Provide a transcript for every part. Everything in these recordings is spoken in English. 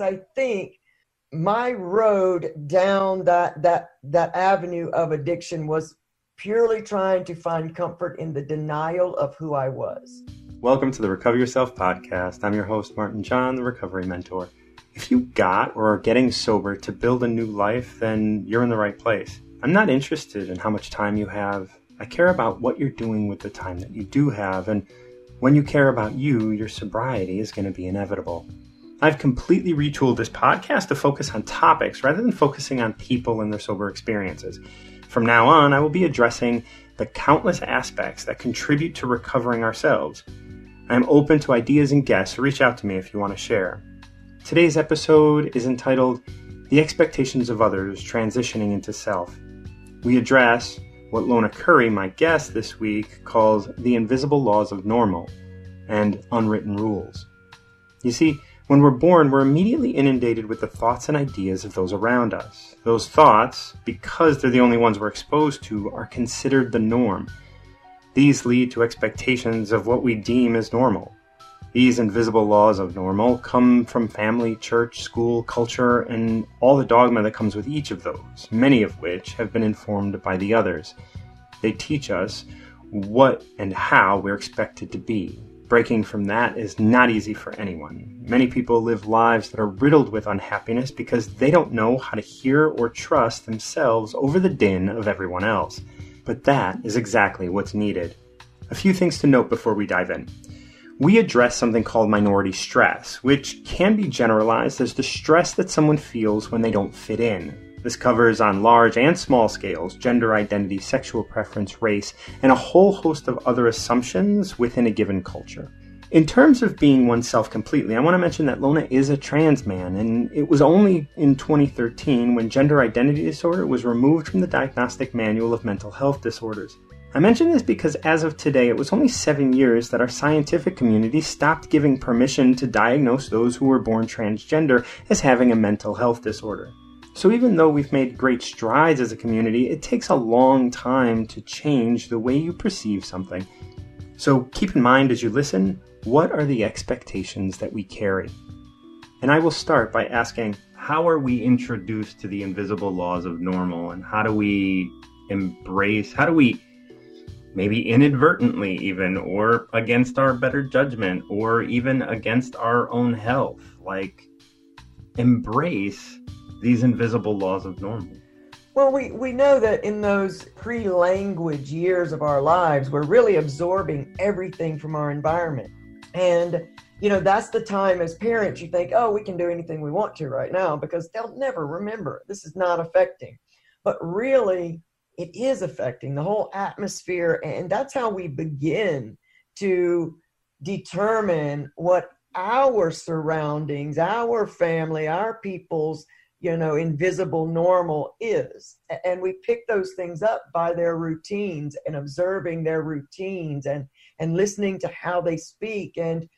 I think my road down that that that avenue of addiction was purely trying to find comfort in the denial of who I was. Welcome to the Recover Yourself podcast. I'm your host, Martin John, the recovery mentor. If you got or are getting sober to build a new life, then you're in the right place. I'm not interested in how much time you have. I care about what you're doing with the time that you do have, and when you care about you, your sobriety is going to be inevitable. I've completely retooled this podcast to focus on topics rather than focusing on people and their sober experiences. From now on, I will be addressing the countless aspects that contribute to recovering ourselves. I am open to ideas and guests, so reach out to me if you want to share. Today's episode is entitled The Expectations of Others Transitioning into Self. We address what Lona Curry, my guest this week, calls the invisible laws of normal and unwritten rules. You see, when we're born, we're immediately inundated with the thoughts and ideas of those around us. Those thoughts, because they're the only ones we're exposed to, are considered the norm. These lead to expectations of what we deem as normal. These invisible laws of normal come from family, church, school, culture, and all the dogma that comes with each of those, many of which have been informed by the others. They teach us what and how we're expected to be, Breaking from that is not easy for anyone. Many people live lives that are riddled with unhappiness because they don't know how to hear or trust themselves over the din of everyone else. But that is exactly what's needed. A few things to note before we dive in. We address something called minority stress, which can be generalized as the stress that someone feels when they don't fit in, this covers on large and small scales gender identity, sexual preference, race, and a whole host of other assumptions within a given culture. In terms of being oneself completely, I want to mention that Lona is a trans man, and it was only in 2013 when gender identity disorder was removed from the Diagnostic Manual of Mental Health Disorders. I mention this because as of today, it was only seven years that our scientific community stopped giving permission to diagnose those who were born transgender as having a mental health disorder. So even though we've made great strides as a community, it takes a long time to change the way you perceive something. So keep in mind as you listen, what are the expectations that we carry? And I will start by asking, how are we introduced to the invisible laws of normal and how do we embrace, how do we maybe inadvertently even or against our better judgment or even against our own health like embrace these invisible laws of normal? Well, we, we know that in those pre language years of our lives, we're really absorbing everything from our environment. And, you know, that's the time as parents you think, oh, we can do anything we want to right now because they'll never remember. This is not affecting. But really, it is affecting the whole atmosphere. And that's how we begin to determine what our surroundings, our family, our people's you know invisible normal is. And we pick those things up by their routines and observing their routines and and listening to how they speak. And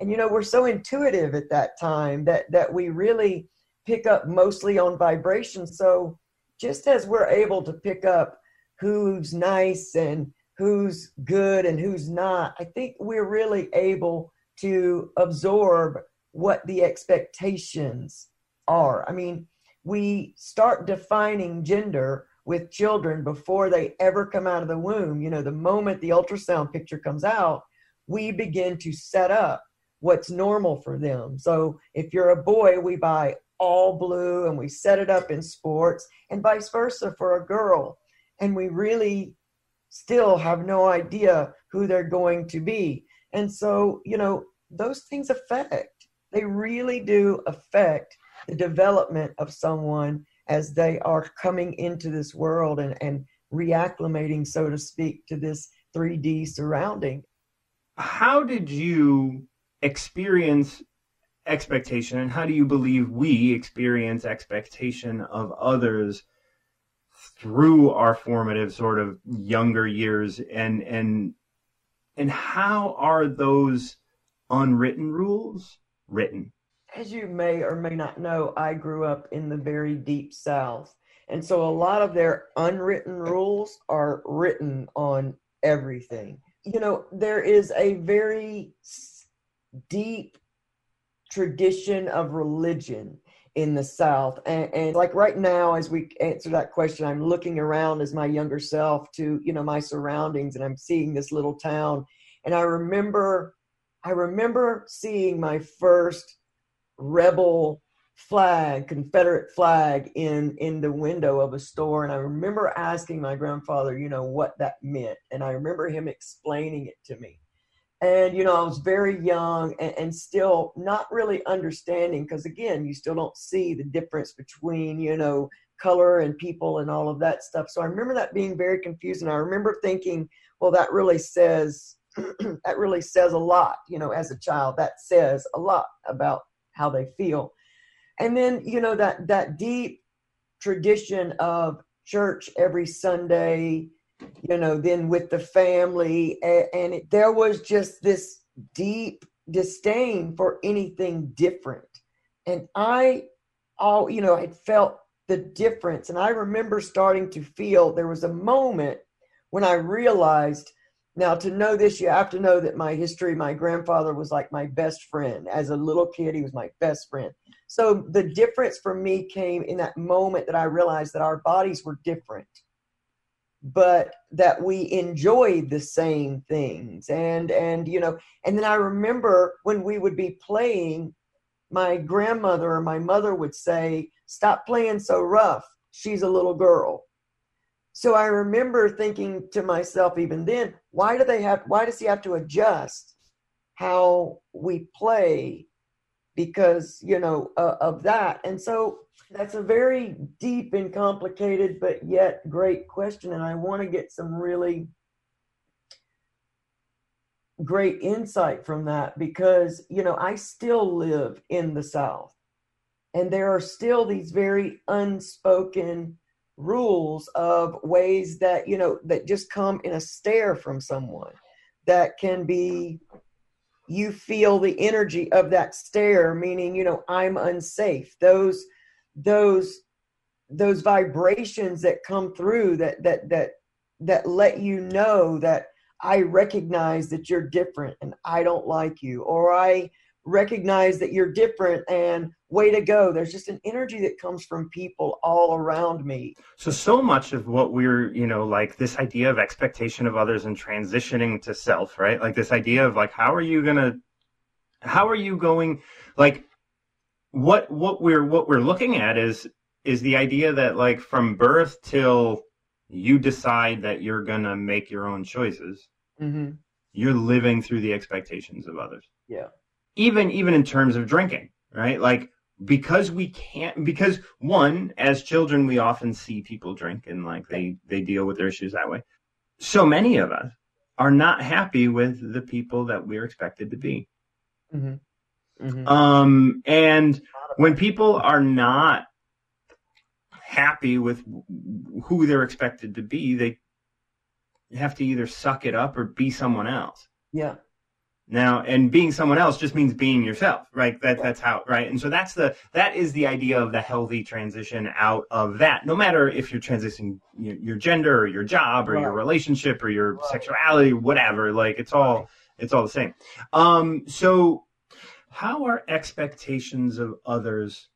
and you know we're so intuitive at that time that that we really pick up mostly on vibration. So just as we're able to pick up who's nice and who's good and who's not i think we're really able to absorb what the expectations are. I mean we start defining gender with children before they ever come out of the womb. You know, the moment the ultrasound picture comes out, we begin to set up what's normal for them. So if you're a boy, we buy all blue and we set it up in sports, and vice versa for a girl. And we really still have no idea who they're going to be. And so, you know, those things affect, they really do affect the development of someone as they are coming into this world and, and reacclimating, so to speak, to this 3D surrounding. How did you experience expectation, and how do you believe we experience expectation of others through our formative sort of younger years? And and and how are those unwritten rules written? As you may or may not know, I grew up in the very deep South. And so a lot of their unwritten rules are written on everything. You know, there is a very deep tradition of religion in the South. And, and, like right now, as we answer that question, I'm looking around as my younger self to, you know, my surroundings and I'm seeing this little town. And I remember, I remember seeing my first rebel flag, Confederate flag in, in the window of a store. And I remember asking my grandfather, you know, what that meant. And I remember him explaining it to me and you know i was very young and, and still not really understanding because again you still don't see the difference between you know color and people and all of that stuff so i remember that being very confusing i remember thinking well that really says that really says a lot you know as a child that says a lot about how they feel and then you know that that deep tradition of church every sunday you know, then with the family. And, and it, there was just this deep disdain for anything different. And I, all, you know, I felt the difference. And I remember starting to feel there was a moment when I realized now, to know this, you have to know that my history, my grandfather was like my best friend. As a little kid, he was my best friend. So the difference for me came in that moment that I realized that our bodies were different but that we enjoyed the same things and and you know and then i remember when we would be playing my grandmother or my mother would say stop playing so rough she's a little girl so i remember thinking to myself even then why do they have why does he have to adjust how we play because you know uh, of that and so that's a very deep and complicated, but yet great question. And I want to get some really great insight from that because, you know, I still live in the South. And there are still these very unspoken rules of ways that, you know, that just come in a stare from someone that can be you feel the energy of that stare meaning you know i'm unsafe. Those those those vibrations that come through that that that that let you know that I recognize that you're different and I don't like you or I recognize that you're different and way to go. There's just an energy that comes from people all around me. So so much of what we're you know like this idea of expectation of others and transitioning to self right? Like this idea of like how are you gonna how are you going like what what we're what we're looking at is is the idea that like from birth till you decide that you're gonna make your own choices mm-hmm. you're living through the expectations of others. Yeah even even in terms of drinking right like because we can't because one as children we often see people drink and like they they deal with their issues that way so many of us are not happy with the people that we're expected to be mm-hmm. Mm-hmm. Um, and when people are not happy with who they're expected to be, they have to either suck it up or be someone else. Yeah. Now, and being someone else just means being yourself, right? That that's how, right? And so that's the that is the idea of the healthy transition out of that. No matter if you're transitioning your, your gender or your job or right. your relationship or your right. sexuality, whatever, like it's all it's all the same. Um, so how are expectations of others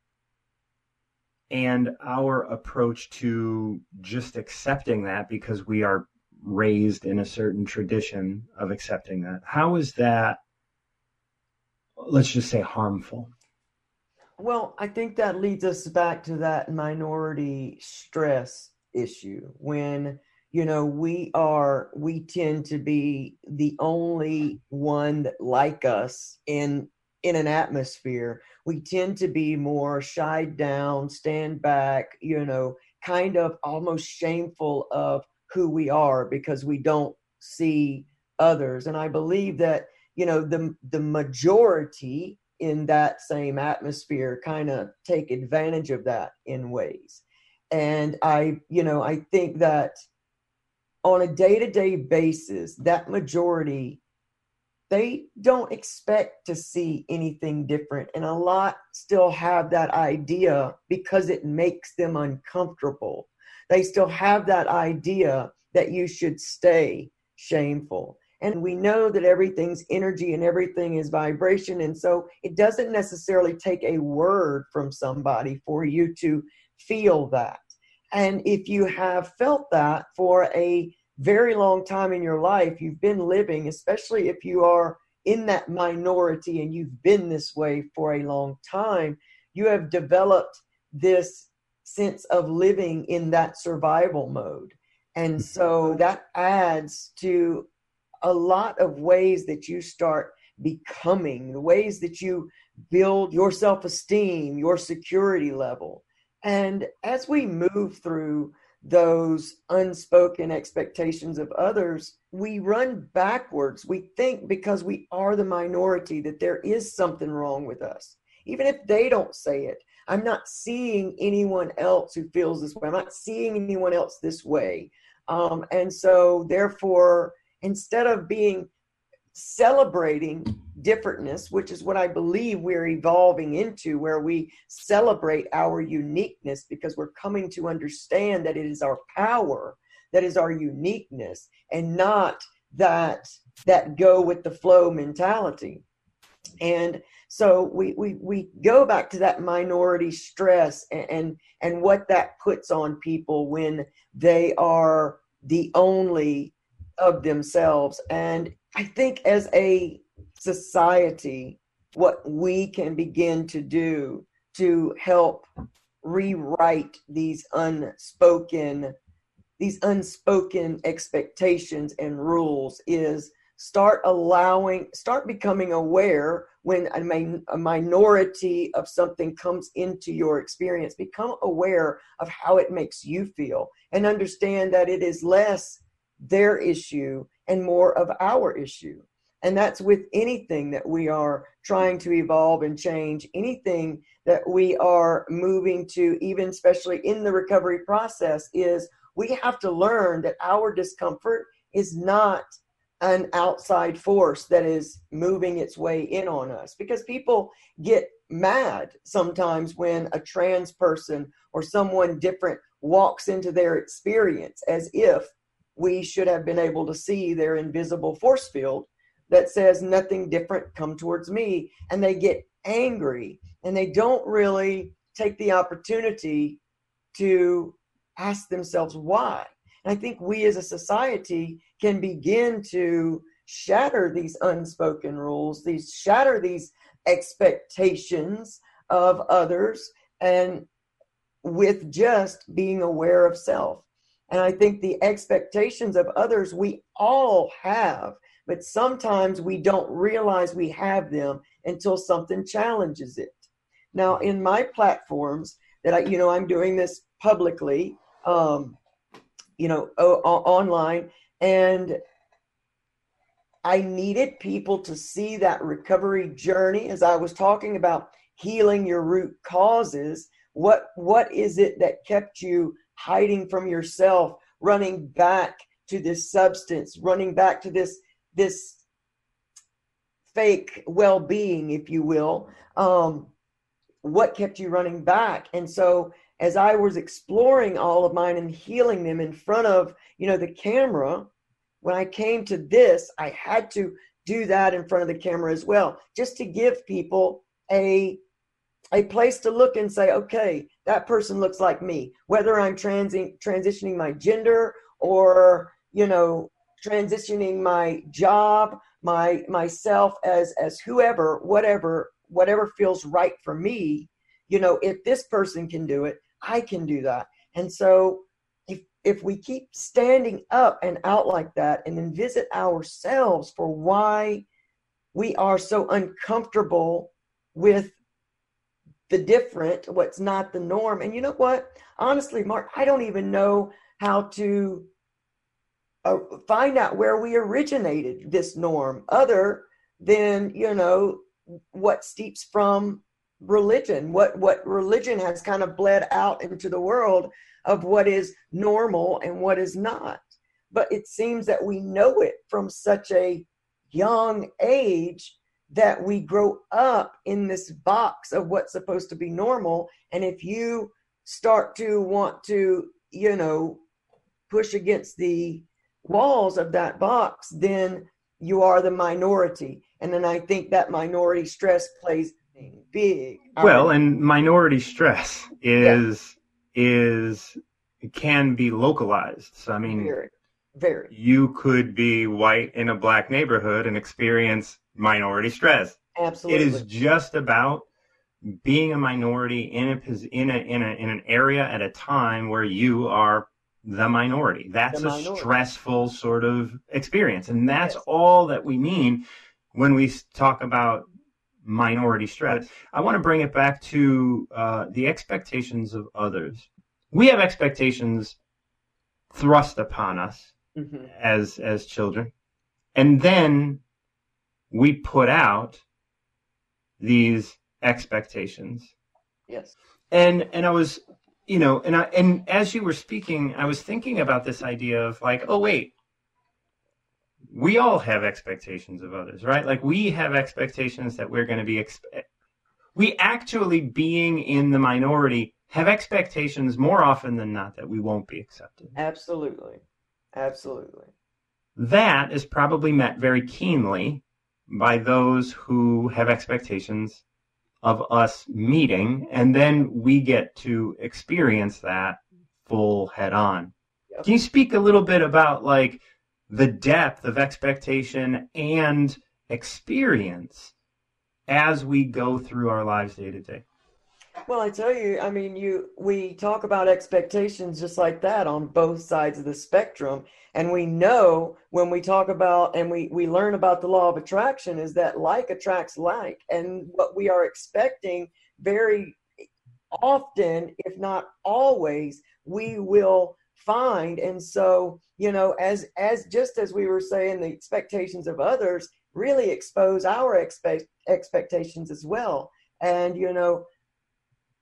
and our approach to just accepting that because we are raised in a certain tradition of accepting that. How is that let's just say harmful? Well i think that leads us back to that minority stress issue. When you know we are we tend to be the only one that like us in in an atmosphere, we tend to be more shied down, stand back, you know, kind of almost shameful of who we are because we don't see others. And I believe that, you know, the the majority in that same atmosphere kind of take advantage of that in ways. And I, you know, I think that on a day-to-day basis, that majority they don't expect to see anything different. And a lot still have that idea because it makes them uncomfortable. They still have that idea that you should stay shameful. And we know that everything's energy and everything is vibration. And so it doesn't necessarily take a word from somebody for you to feel that. And if you have felt that for a very long time in your life, you've been living, especially if you are in that minority and you've been this way for a long time, you have developed this sense of living in that survival mode. And mm-hmm. so that adds to a lot of ways that you start becoming, the ways that you build your self esteem, your security level. And as we move through those unspoken expectations of others, we run backwards. We think because we are the minority that there is something wrong with us. Even if they don't say it, I'm not seeing anyone else who feels this way. I'm not seeing anyone else this way. Um, and so, therefore, instead of being celebrating differentness, which is what I believe we're evolving into, where we celebrate our uniqueness because we're coming to understand that it is our power that is our uniqueness and not that that go with the flow mentality. And so we, we, we go back to that minority stress and, and, and what that puts on people when they are the only of themselves. And I think as a society, what we can begin to do to help rewrite these unspoken these unspoken expectations and rules is start allowing start becoming aware when a, min- a minority of something comes into your experience become aware of how it makes you feel and understand that it is less their issue and more of our issue. And that's with anything that we are trying to evolve and change, anything that we are moving to, even especially in the recovery process, is we have to learn that our discomfort is not an outside force that is moving its way in on us. Because people get mad sometimes when a trans person or someone different walks into their experience as if we should have been able to see their invisible force field that says nothing different come towards me. And they get angry and they don't really take the opportunity to ask themselves why i think we as a society can begin to shatter these unspoken rules these shatter these expectations of others and with just being aware of self and I think the expectations of others we all have, but sometimes we don't realize we have them until something challenges it. Now, in my platforms that I, you know, I'm doing this publicly, um, you know, o- online, and I needed people to see that recovery journey as I was talking about healing your root causes. What what is it that kept you hiding from yourself, running back to this substance, running back to this this fake well-being, if you will. Um, what kept you running back? And so as I was exploring all of mine and healing them in front of, you know, the camera, when I came to this, I had to do that in front of the camera as well, just to give people a a place to look and say, okay, that person looks like me. Whether I'm transi- transitioning my gender or, you know, transitioning my job, my myself as as whoever, whatever, whatever feels right for me, you know, if this person can do it, I can do that. And so if if we keep standing up and out like that and then visit ourselves for why we are so uncomfortable with the different, what's not the norm. And you know what? Honestly, Mark, I don't even know how to uh, find out where we originated this norm other than, you know, what steeps from religion, what, what religion has kind of bled out into the world of what is normal and what is not. But it seems that we know it from such a young age that we grow up in this box of what's supposed to be normal. And if you start to want to, you know, push against the walls of that box, then you are the minority. And then I think that minority stress plays big. Well, um, and minority stress is yeah. is can be localized. So I mean, very, very. You could be white in a black neighborhood and experience minority stress. Absolutely. It is just about being a minority in a in a in a in an area at a time where you are the minority. That's the minority. a stressful sort of experience, and that's yes. all that we mean when we talk about minority stress. I want to bring it back to uh, the expectations of others. We have expectations thrust upon us mm-hmm. as as children, and then we put out these expectations. Yes. And and I was, you know, and I and as you were speaking, I was thinking about this idea of like, oh wait, we all have expectations of others, right? Like we have expectations that we're going to be we actually being in the minority have expectations more often than not that we won't be accepted. Absolutely. Absolutely. That is probably met very keenly by those who have expectations of us meeting, and then we get to experience that full head on. Yep. Can you speak a little bit about like the depth of expectation and experience as we go through our lives day to day? Well, I tell you, I mean, you we talk about expectations just like that on both sides of the spectrum, and we know when we talk about and we we learn about the law of attraction is that like attracts like, and what we are expecting very often, if not always, we will find. And so, you know, as as just as we were saying, the expectations of others really expose our expect expectations as well. And you know,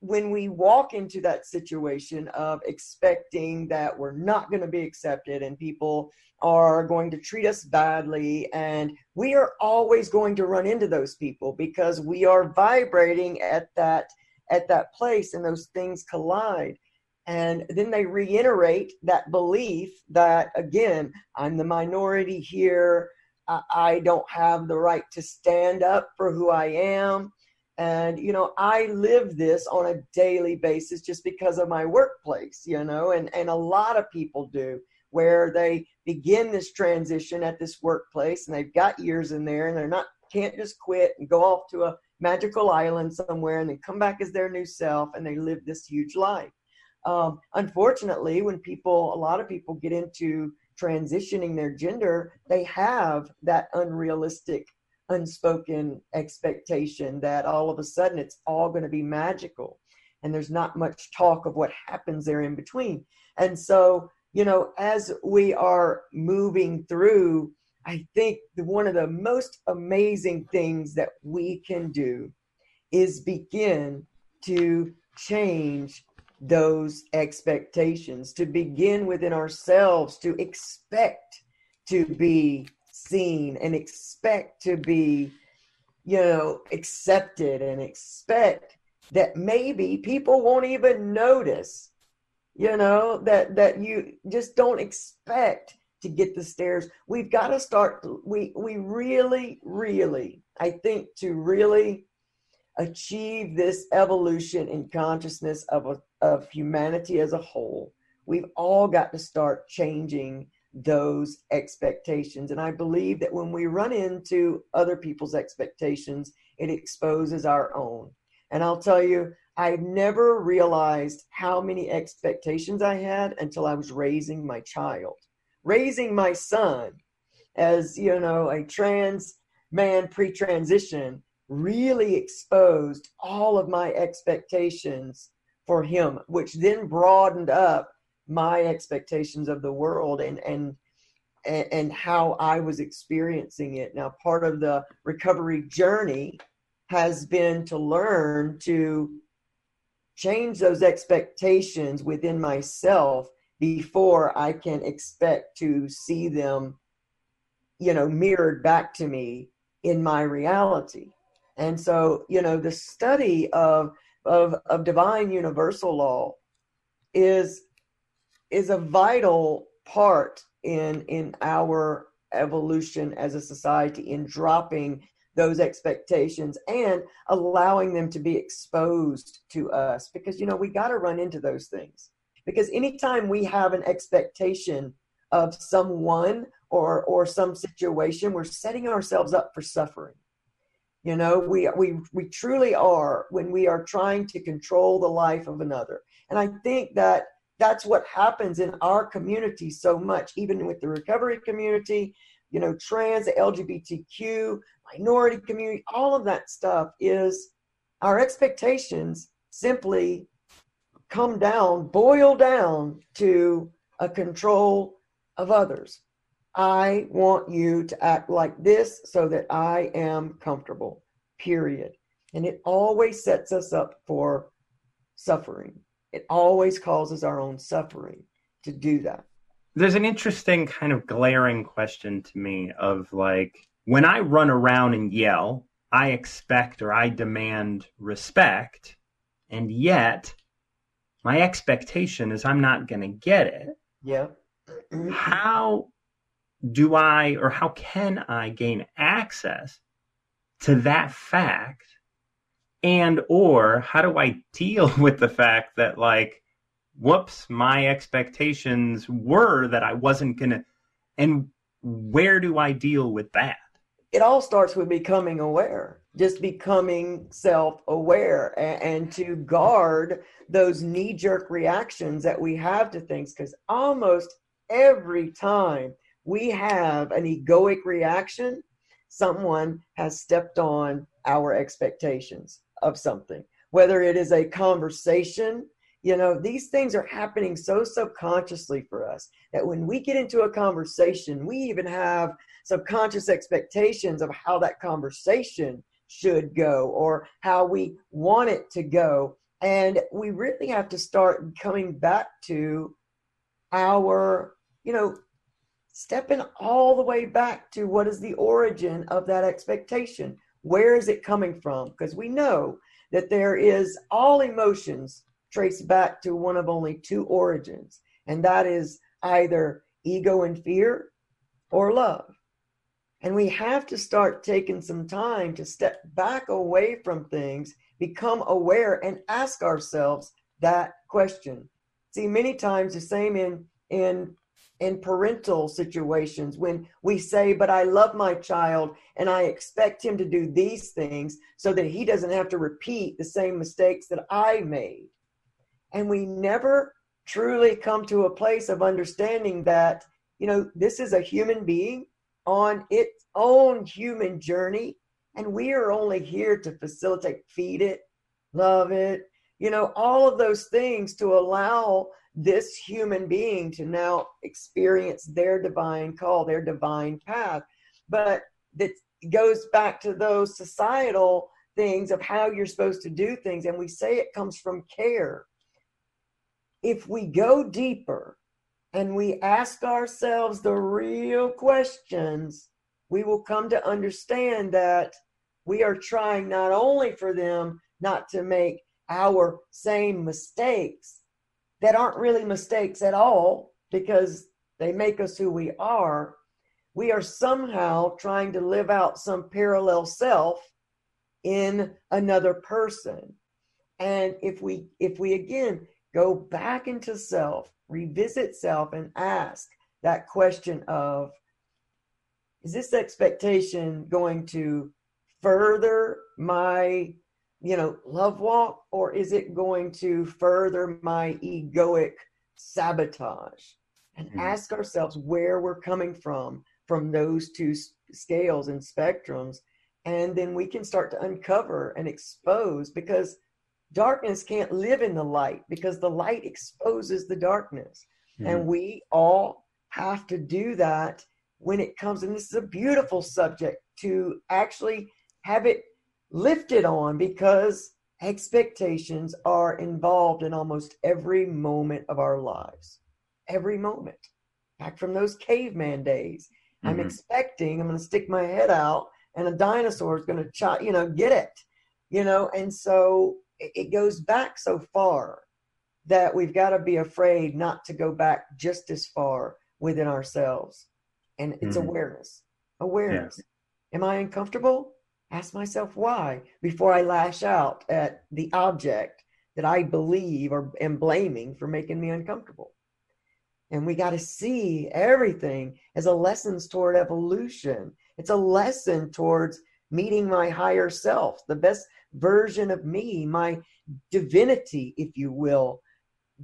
when we walk into that situation of expecting that we're not going to be accepted and people are going to treat us badly and we are always going to run into those people because we are vibrating at that at that place and those things collide and then they reiterate that belief that again i'm the minority here i don't have the right to stand up for who i am and, you know, I live this on a daily basis just because of my workplace, you know, and, and a lot of people do where they begin this transition at this workplace and they've got years in there and they're not, can't just quit and go off to a magical island somewhere and then come back as their new self and they live this huge life. Um, unfortunately, when people, a lot of people get into transitioning their gender, they have that unrealistic unspoken expectation that all of a sudden it's all going to be magical and there's not much talk of what happens there in between. And so you know as we are moving through i think one of the most amazing things that we can do is begin to change those expectations to begin within ourselves to expect to be seen and expect to be, you know, accepted and expect that maybe people won't even notice, you know, that that you just don't expect to get the stares. We've got to start we we really really I think to really achieve this evolution in consciousness of a, of humanity as a whole, we've all got to start changing those expectations. And I believe that when we run into other people's expectations, it exposes our own. And I'll tell you, I've never realized how many expectations I had until I was raising my child. Raising my son as, you know, a trans man pre transition really exposed all of my expectations for him, which then broadened up my expectations of the world and and and how I was experiencing it. Now, part of the recovery journey has been to learn to change those expectations within myself before I can expect to see them, you know, mirrored back to me in my reality. And so, you know, the study of of, of divine universal law is is a vital part in in our evolution as a society in dropping those expectations and allowing them to be exposed to us. Because you know we got to run into those things. Because anytime we have an expectation of someone or or some situation we're setting ourselves up for suffering you know we we we truly are when we are trying to control the life of another. And i think that that's what happens in our community so much even with the recovery community you know trans lgbtq minority community all of that stuff is our expectations simply come down boil down to a control of others I want you to act like this so that I am comfortable, period. And it always sets us up for suffering. It always causes our own suffering to do that. There's an interesting kind of glaring question to me of like, when I run around and yell, I expect or I demand respect, and yet my expectation is I'm not going to get it. Yeah. How do I or how can I gain access to that fact? And or how do I deal with the fact that like, whoops, my expectations were that I wasn't gonna and where do I deal with that? It all starts with becoming aware, just becoming self aware and, and, to guard those knee jerk reactions that we have to things. Because almost every time we have an egoic reaction, someone has stepped on our expectations of something, whether it is a conversation. You know, these things are happening so subconsciously for us that when we get into a conversation, we even have subconscious expectations of how that conversation should go or how we want it to go. And we really have to start coming back to our, you know, stepping all the way back to what is the origin of that expectation. Where is it coming from? Because we know that there is all emotions trace back to one of only two origins, and that is either ego and fear or love. And we have to start taking some time to step back away from things, become aware, and ask ourselves that question. See, many times the same in in in parental situations when we say, But I love my child and I expect him to do these things so that he doesn't have to repeat the same mistakes that I made. And we never truly come to a place of understanding that, you know, this is a human being on its own human journey. And we are only here to facilitate, feed it, love it, you know, all of those things to allow this human being to now experience their divine call, their divine path. But that goes back to those societal things of how you're supposed to do things. And we say it comes from care. If we go deeper and we ask ourselves the real questions, we will come to understand that we are trying not only for them not to make our same mistakes, that aren't really mistakes at all because they make us who we are, we are somehow trying to live out some parallel self in another person. And if we if we again go back into self, revisit self and ask that question of is this expectation going to further my you know, love walk, or is it going to further my egoic sabotage? And mm-hmm. ask ourselves where we're coming from from those two scales and spectrums. And then we can start to uncover and expose because darkness can't live in the light because the light exposes the darkness. Mm-hmm. And we all have to do that when it comes. And this is a beautiful subject to actually have it lifted on because expectations are involved in almost every moment of our lives. Every moment. Back from those caveman days. Mm-hmm. I'm expecting I'm going to stick my head out and a dinosaur is going to chop, you know, get it. You know, and so it goes back so far that we've got to be afraid not to go back just as far within ourselves And it's mm-hmm. awareness. Awareness. Yeah. Am I uncomfortable? Ask myself why before I lash out at the object that I believe or am blaming for making me uncomfortable. And we got to see everything as a lessons toward evolution. It's a lesson towards meeting my higher self, the best version of me, my divinity, if you will.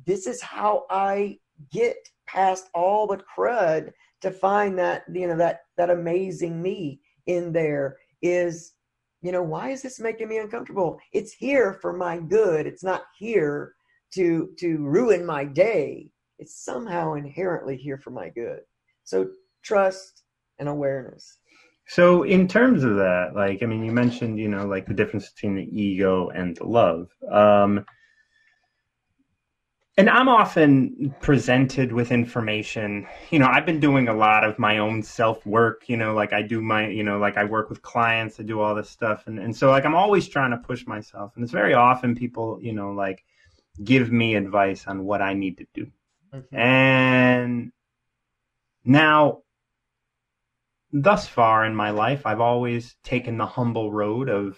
This is how I get past all the crud to find that, you know, that that amazing me in there is, you know, why is this making me uncomfortable? It's here for my good. It's not here to to ruin my day. It's somehow inherently here for my good. So trust and awareness. So, in terms of that, like, I mean, you mentioned, you know, like the difference between the ego and the love. Um, and I'm often presented with information. You know, I've been doing a lot of my own self work, you know, like I do my, you know, like I work with clients, I do all this stuff. And, and so, like, I'm always trying to push myself. And it's very often people, you know, like give me advice on what I need to do. Mm-hmm. And now, thus far in my life, I've always taken the humble road of,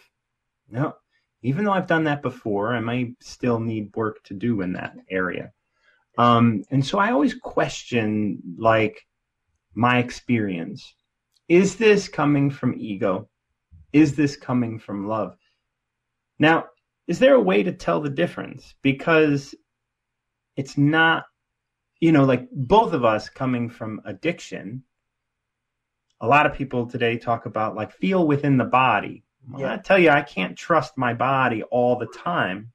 no, even though I've done that before, I might still need work to do in that area. Um, and so I always question, like, my experience. Is this coming from ego? Is this coming from love? Now, is there a way to tell the difference? Because it's not, you know, like both of us coming from addiction a lot of people today talk about like feel within the body. Well, yeah. I tell you, I can't trust my body all the time.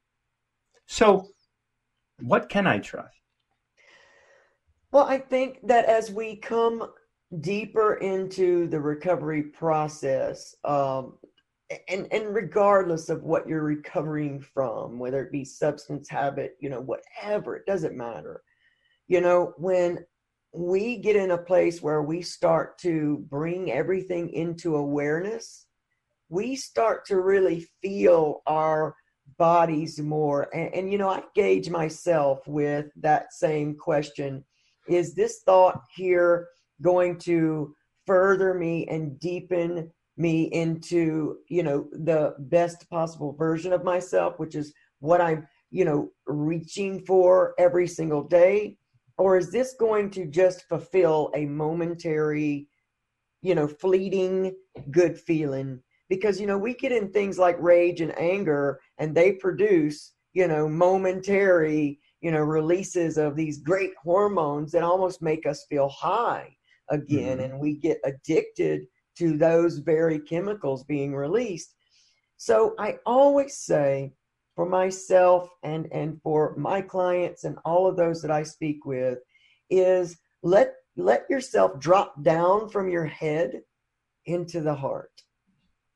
So, what can I trust? Well, I think that as we come deeper into the recovery process, um, and and regardless of what you're recovering from, whether it be substance habit, you know, whatever, it doesn't matter. You know, when we get in a place where we start to bring everything into awareness, we start to really feel our bodies more. And, and, you know, I gauge myself with that same question Is this thought here going to further me and deepen me into, you know, the best possible version of myself, which is what I'm, you know, reaching for every single day? or is this going to just fulfill a momentary you know fleeting good feeling because you know we get in things like rage and anger and they produce you know momentary you know releases of these great hormones that almost make us feel high again mm-hmm. and we get addicted to those very chemicals being released so i always say for myself and and for my clients and all of those that I speak with is let let yourself drop down from your head into the heart.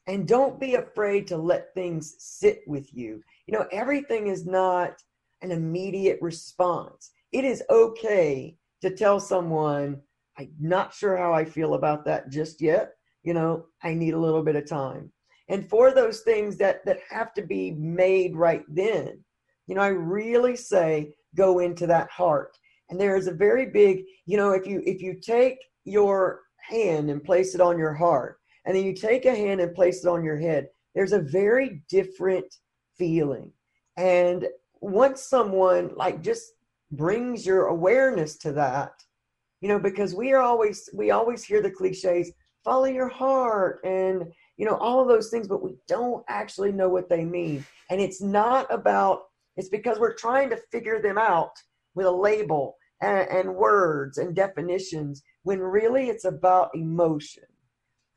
And don't be afraid to let things sit with you. You know, everything is not an immediate response. It is okay to tell someone, I'm not sure how I feel about that just yet. You know, I need a little bit of time and for those things that that have to be made right then you know i really say go into that heart and there is a very big you know if you if you take your hand and place it on your heart and then you take a hand and place it on your head there's a very different feeling and once someone like just brings your awareness to that you know because we are always we always hear the cliches follow your heart and you know, all of those things, but we don't actually know what they mean. And it's not about, it's because we're trying to figure them out with a label and, and words and definitions when really it's about emotion.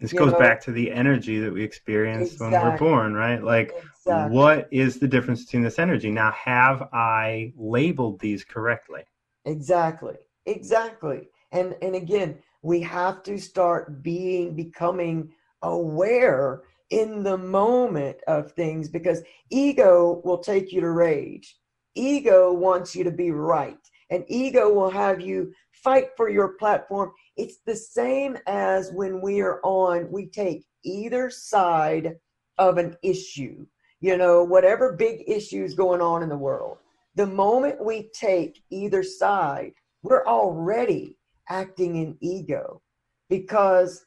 This goes know? back to the energy that we experience exactly. when we're born, right? Like, exactly. what is the difference between this energy? Now, have I labeled these correctly? Exactly. Exactly. And and again, we have to start being becoming aware in the moment of things because ego will take you to rage. Ego wants you to be right, and ego will have you fight for your platform. It's the same as when we are on, we take either side of an issue, you know, whatever big issues going on in the world. The moment we take either side, we're already acting in ego because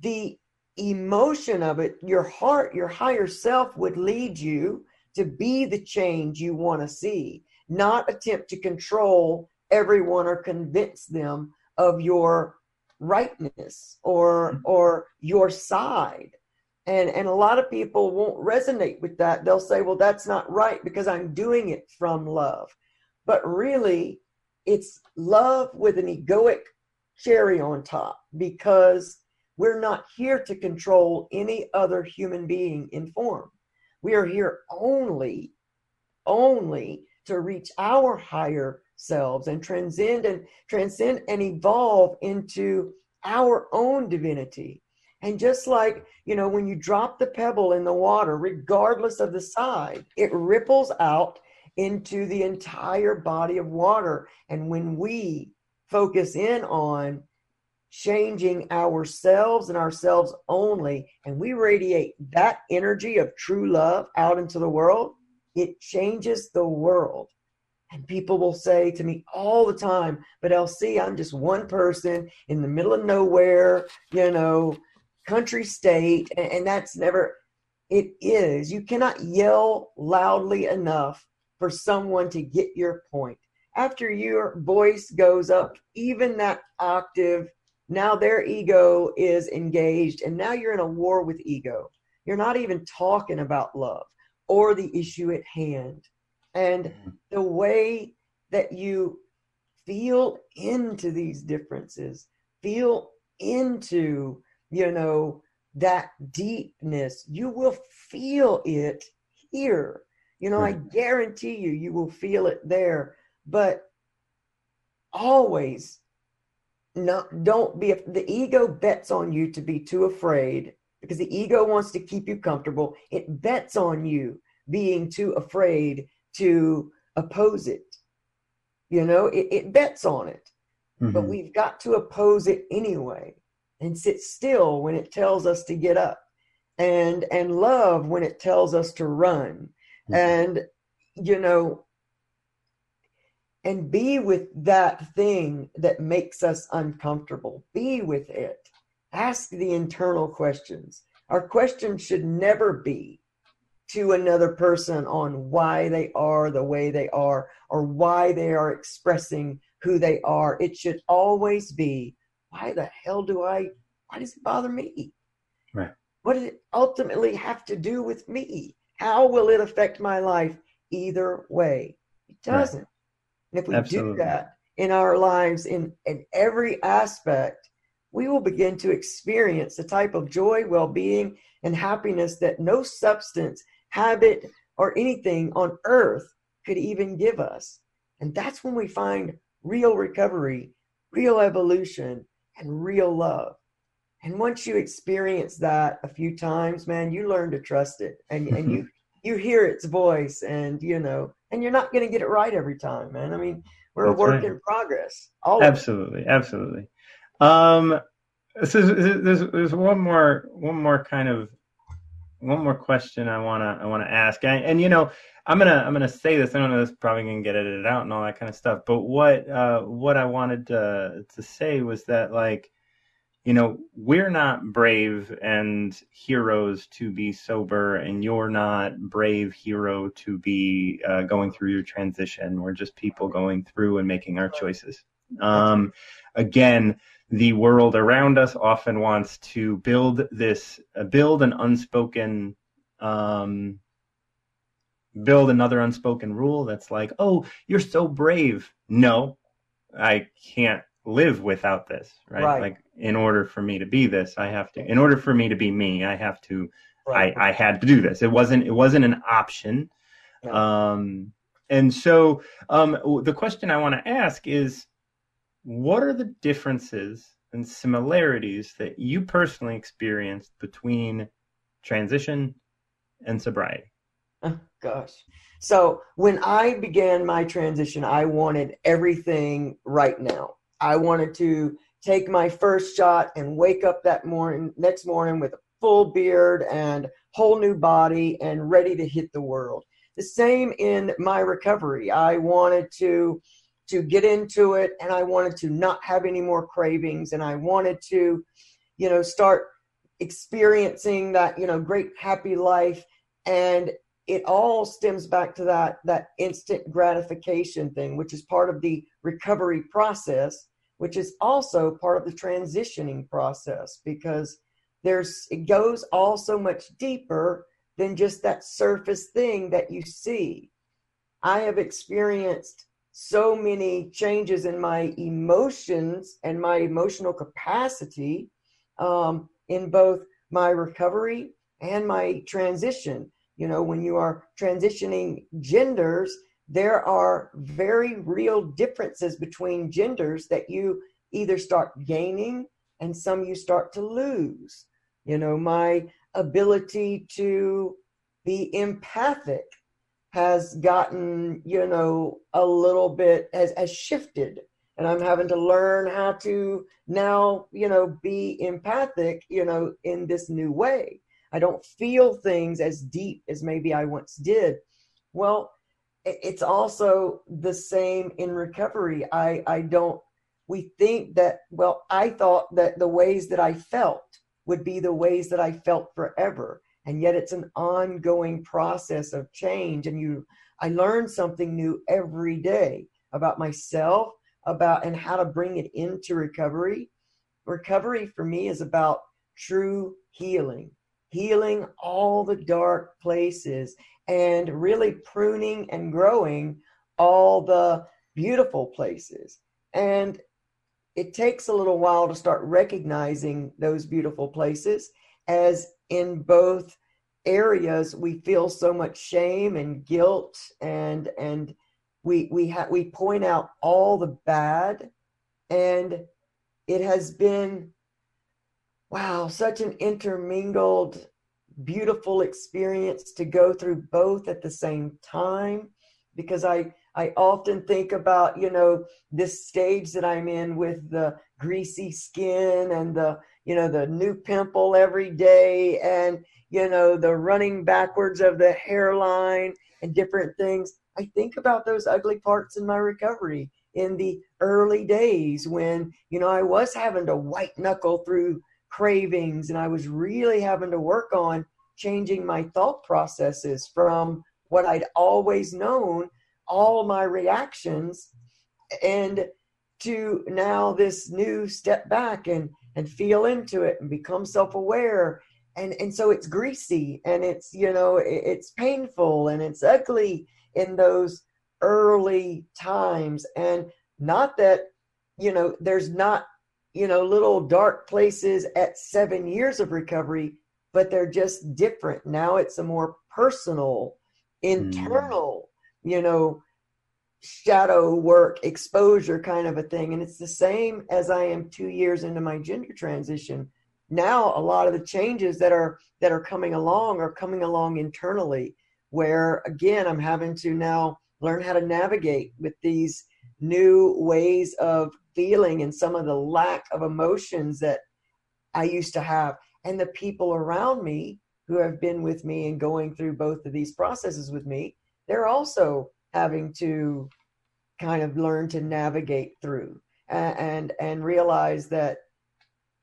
the emotion of it, your heart, your higher self would lead you to be the change you want to see, not attempt to control everyone or convince them of your rightness or mm-hmm. or your side. And and a lot of people won't resonate with that. They'll say well that's not right because i'm doing it from love. But really it's love with an egoic cherry on top because we're not here to control any other human being in form. We are here only only to reach our higher selves and transcend and transcend and evolve into our own divinity. And just like, you know, when you drop the pebble in the water, regardless of the side, it ripples out into the entire body of water. And when we focus in on changing ourselves and ourselves only, and we radiate that energy of true love out into the world, it changes the world. And people will say to me all the time, but LC, I'm just one person in the middle of nowhere, you know, country state. And, and that's never, it is. You cannot yell loudly enough for someone to get your point. After your voice goes up, even that octave, now their ego is engaged, and now you're in a war with ego. You're not even talking about love or the issue at hand and mm-hmm. the way that you feel into these differences feel into you know that deepness you will feel it here. You know i guarantee you you will feel it there but always not don't be the ego bets on you to be too afraid because the ego wants to keep you comfortable. It bets on you being too afraid to oppose it. You know, it, it bets on it. Mm-hmm. But we've got to oppose it anyway and sit still when it tells us to get up and and love when it tells us to run mm-hmm. and you know and be with that thing that makes us uncomfortable be with it ask the internal questions our questions should never be to another person on why they are the way they are or why they are expressing who they are. It should always be, why the hell do I, why does it bother me? Right. What does it ultimately have to do with me? How will it affect my life either way? It doesn't. Right. And if we Absolutely. do that in our lives in, in every aspect, we will begin to experience the type of joy, well being, and happiness that no substance habit, or anything on earth could even give us. And that's when we find real recovery, real evolution, and real love. And once you experience that a few times, man, you learn to trust it and, and you you hear its voice and you know, and you're not gonna get it right every time, man. I mean, we're That's a work right. in progress. Absolutely, absolutely. Um so there's, there's one more one more kind of one more question I wanna I wanna ask, and, and, you know I'm gonna I'm gonna say this. I don't know this is probably gonna get edited out and all that kind of stuff. But what uh, what I wanted to to say was that like you know we're not brave and heroes to be sober, and you're not brave hero to be uh, going through your transition. We're just people going through and making our choices. Um, again the world around us often wants to build this uh, build an unspoken um, build another unspoken rule that's like oh you're so brave no i can't live without this right, right. like in order for me to be this i have to in order for me to be me i have to right. i i had to do this it wasn't it wasn't an option yeah. um and so um the question i want to ask is what are the differences and similarities that you personally experienced between transition and sobriety? Oh, gosh. So when I began my transition, I wanted everything right now. I wanted to take my first shot and wake up that morning, next morning with a full beard and whole new body and ready to hit the world. The same in my recovery. I wanted to to get into it and I wanted to not have any more cravings and I wanted to, you know, start experiencing that, you know, great happy life. And it all stems back to that that instant gratification thing, which is part of the recovery process, which is also part of the transitioning process because there's it goes all so much deeper than just that surface thing that you see. I have experienced so many changes in my emotions and my emotional capacity um, in both my recovery and my transition. You know, when you are transitioning genders, there are very real differences between genders that you either start gaining and some you start to lose. You know, my ability to be empathic has gotten, you know, a little bit has, has shifted. And I'm having to learn how to now, you know, be empathic, you know, in this new way. I don't feel things as deep as maybe I once did. Well, it's also the same in recovery. I, I don't, we think that, well, I thought that the ways that I felt would be the ways that I felt forever and yet it's an ongoing process of change and you i learn something new every day about myself about and how to bring it into recovery. Recovery for me is about true healing healing all the dark places and really pruning and growing all the beautiful places. And it takes a little while to start recognizing those beautiful places as in both areas we feel so much shame and guilt and and we we have we point out all the bad. And it has been wow such an intermingled beautiful experience to go through both at the same time. Because i i often think about you know this stage that i'm in with the greasy skin and the you know the new pimple every day and you know the running backwards of the hairline and different things. I think about those ugly parts in my recovery in the early days when you know i was having to white knuckle through cravings and i was really having to work on changing my thought processes from what i'd always known all my reactions and to now this new step back and and feel into it and become self-aware. And and so it's greasy and it's you know it's painful and it's ugly in those early times. And not that you know there's not you know little dark places at 7 years of recovery but they're just different. Now it's a more personal internal mm. you know shadow work exposure kind of a thing. And it's the same as i am 2 years into my gender transition. Now a lot of the changes that are that are coming along are coming along internally where again i'm having to now learn how to navigate with these new ways of feeling and some of the lack of emotions that i used to have. And the people around me who have been with me and going through both of these processes with me they're also having to kind of learn to navigate through and and, and realize that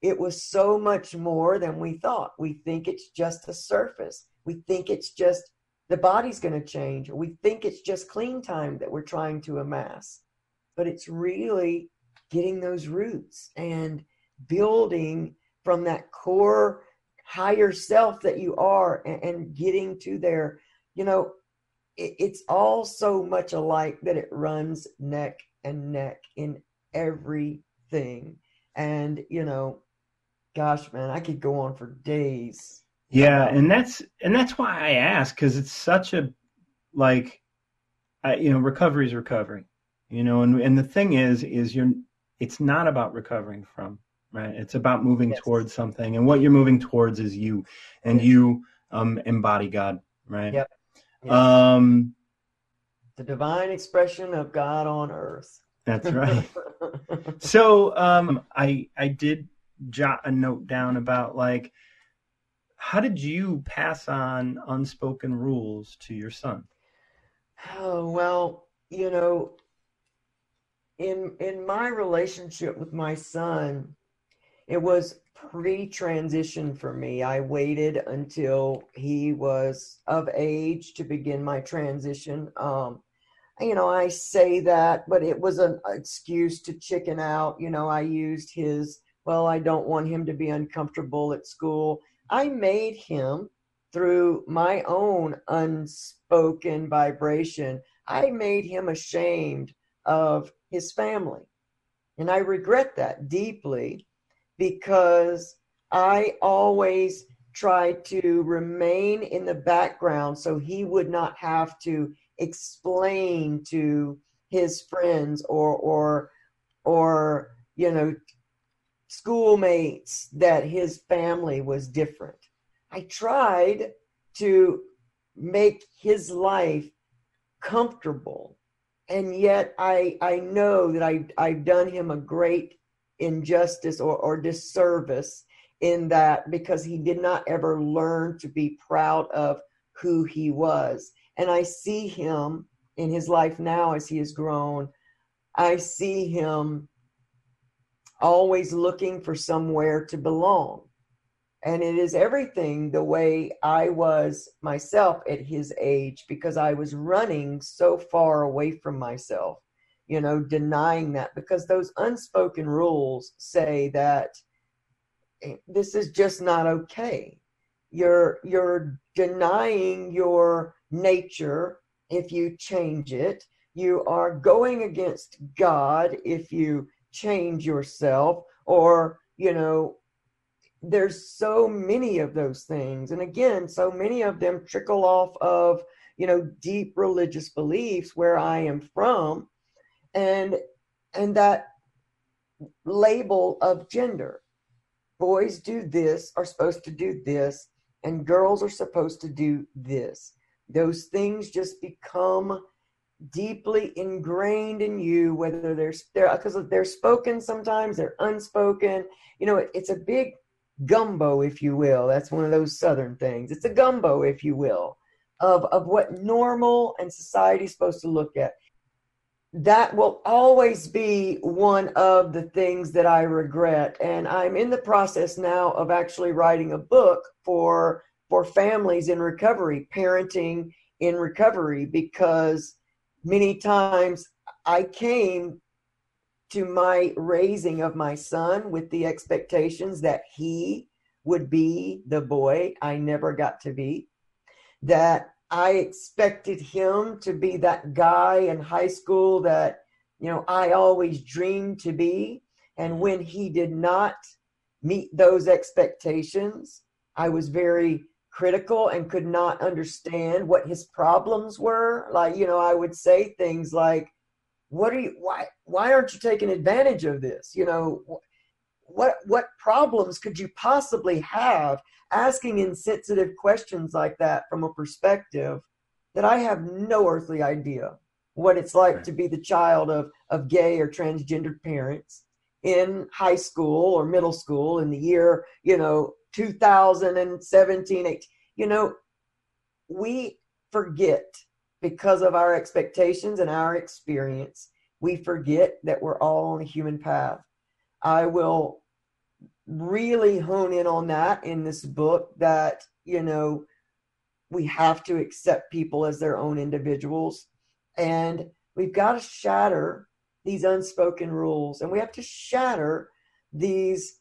it was so much more than we thought. We think it's just a surface. We think it's just the body's going to change. We think it's just clean time that we're trying to amass. But it's really getting those roots and building from that core higher self that you are and, and getting to there. You know, it, it's all so much alike that it runs neck and neck in everything. And, you know, gosh, man, I could go on for days. Yeah, and that's and that's why I ask because it's such a like, I, you know, recovery is recovery, you know, and and the thing is, is you're it's not about recovering from right. It's about moving yes. towards something, and what you're moving towards is you, and yes. you um embody God, right? Yep. Um, the divine expression of God on earth. That's right. so um, I I did jot a note down about like how did you pass on unspoken rules to your son? Oh, well, you know, in in my relationship with my son, it was pre-transition for me. I waited until he was of age to begin my transition. Um, you know, I say that, but it was an excuse to chicken out. You know, I used his, well, I don't want him to be uncomfortable at school. I made him through my own unspoken vibration, I made him ashamed of his family. And I regret that deeply because I always tried to remain in the background so he would not have to explain to his friends or or or you know schoolmates that his family was different. I tried to make his life comfortable and yet i i know that i i've done him a great injustice or, or disservice in that because he did not ever learn to be proud of who he was and I see him in his life now as he has grown. I see him always looking for somewhere to belong. And it is everything the way I was myself at his age because I was running so far away from myself, you know, denying that because those unspoken rules say that eh, this is just not okay. You're you're denying your nature if you change it. You are going against God if you change yourself, or, you know, there's so many of those things. And again, so many of them trickle off of, you know, deep religious beliefs where I am from. And and that label of gender. Boys do this, are supposed to do this, and girls are supposed to do this. Those things just become deeply ingrained in you whether they're they're because they're spoken sometimes they're unspoken. You know it, it's a big gumbo if you will. That's one of those southern things. It's a gumbo if you will of of what normal and society is supposed to look at that will always be one of the things that I regret. And I'm in the process now of actually writing a book for for families in recovery, parenting in recovery, because many times I came to my raising of my son with the expectations that he would be the boy I never got to be, that I expected him to be that guy in high school that, you know, I always dreamed to be. And when he did not meet those expectations, I was very critical and could not understand what his problems were like you know i would say things like what are you why why aren't you taking advantage of this you know what what problems could you possibly have asking insensitive questions like that from a perspective that i have no earthly idea what it's like to be the child of of gay or transgendered parents in high school or middle school in the year you know 2017 18. you know we forget because of our expectations and our experience we forget that we're all on a human path i will really hone in on that in this book that you know we have to accept people as their own individuals and we've got to shatter these unspoken rules and we have to shatter these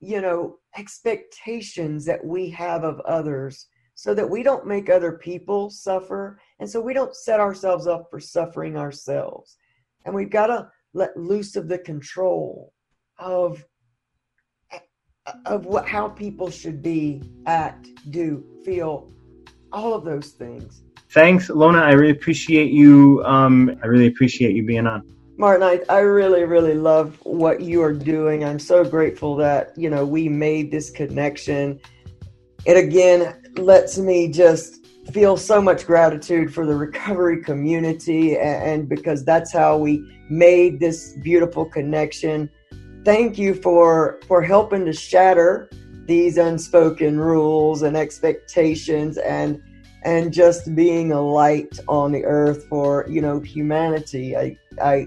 you know, expectations that we have of others so that we don't make other people suffer and so we don't set ourselves up for suffering ourselves. And we've got to let loose of the control of of what how people should be, act, do, feel, all of those things. Thanks, Lona. I really appreciate you. Um, I really appreciate you being on. Martin, I, I really, really love what you are doing. I'm so grateful that, you know, we made this connection. It again lets me just feel so much gratitude for the recovery community and, and because that's how we made this beautiful connection. Thank you for for helping to shatter these unspoken rules and expectations and and just being a light on the earth for, you know, humanity. I I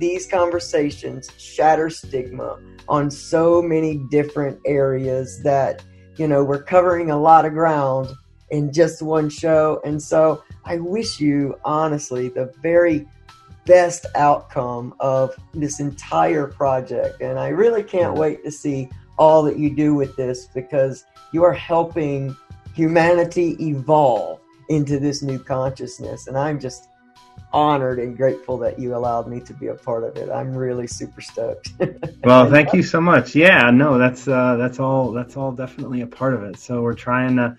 these conversations shatter stigma on so many different areas that, you know, we're covering a lot of ground in just one show. And so I wish you, honestly, the very best outcome of this entire project. And I really can't wait to see all that you do with this because you are helping humanity evolve into this new consciousness. And I'm just honored and grateful that you allowed me to be a part of it. I'm really super stoked. well, thank you so much. Yeah, no, that's uh, that's all that's all definitely a part of it. So we're trying to,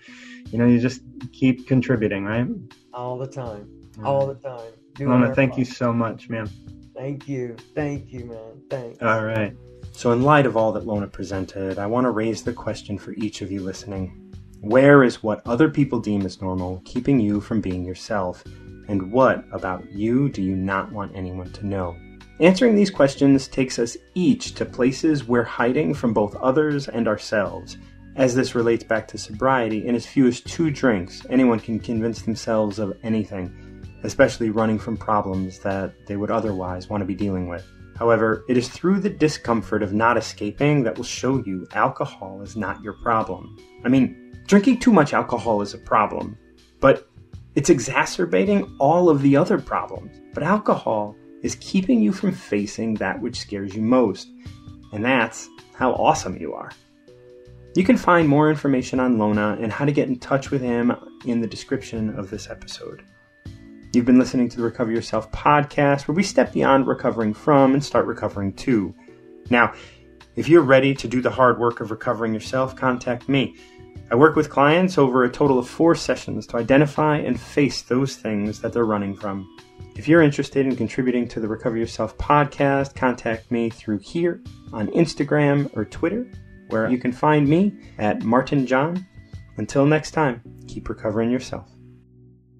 you know, you just keep contributing, right? All the time, all the time. Lona, thank you so much, man. Thank you, thank you, man. Thanks. All right. So, in light of all that Lona presented, I want to raise the question for each of you listening. Where is what other people deem as normal keeping you from being yourself? And what about you do you not want anyone to know? Answering these questions takes us each to places we're hiding from both others and ourselves. As this relates back to sobriety, in as few as two drinks, anyone can convince themselves of anything, especially running from problems that they would otherwise want to be dealing with. However, it is through the discomfort of not escaping that will show you alcohol is not your problem. I mean, drinking too much alcohol is a problem, but it's exacerbating all of the other problems. But alcohol is keeping you from facing that which scares you most, and that's how awesome you are. You can find more information on Lona and how to get in touch with him in the description of this episode. You've been listening to the Recover Yourself podcast, where we step beyond recovering from and start recovering to. Now, if you're ready to do the hard work of recovering yourself, contact me. I work with clients over a total of four sessions to identify and face those things that they're running from. If you're interested in contributing to the Recover Yourself podcast, contact me through here on Instagram or Twitter, where you can find me at Martin John. Until next time, keep recovering yourself.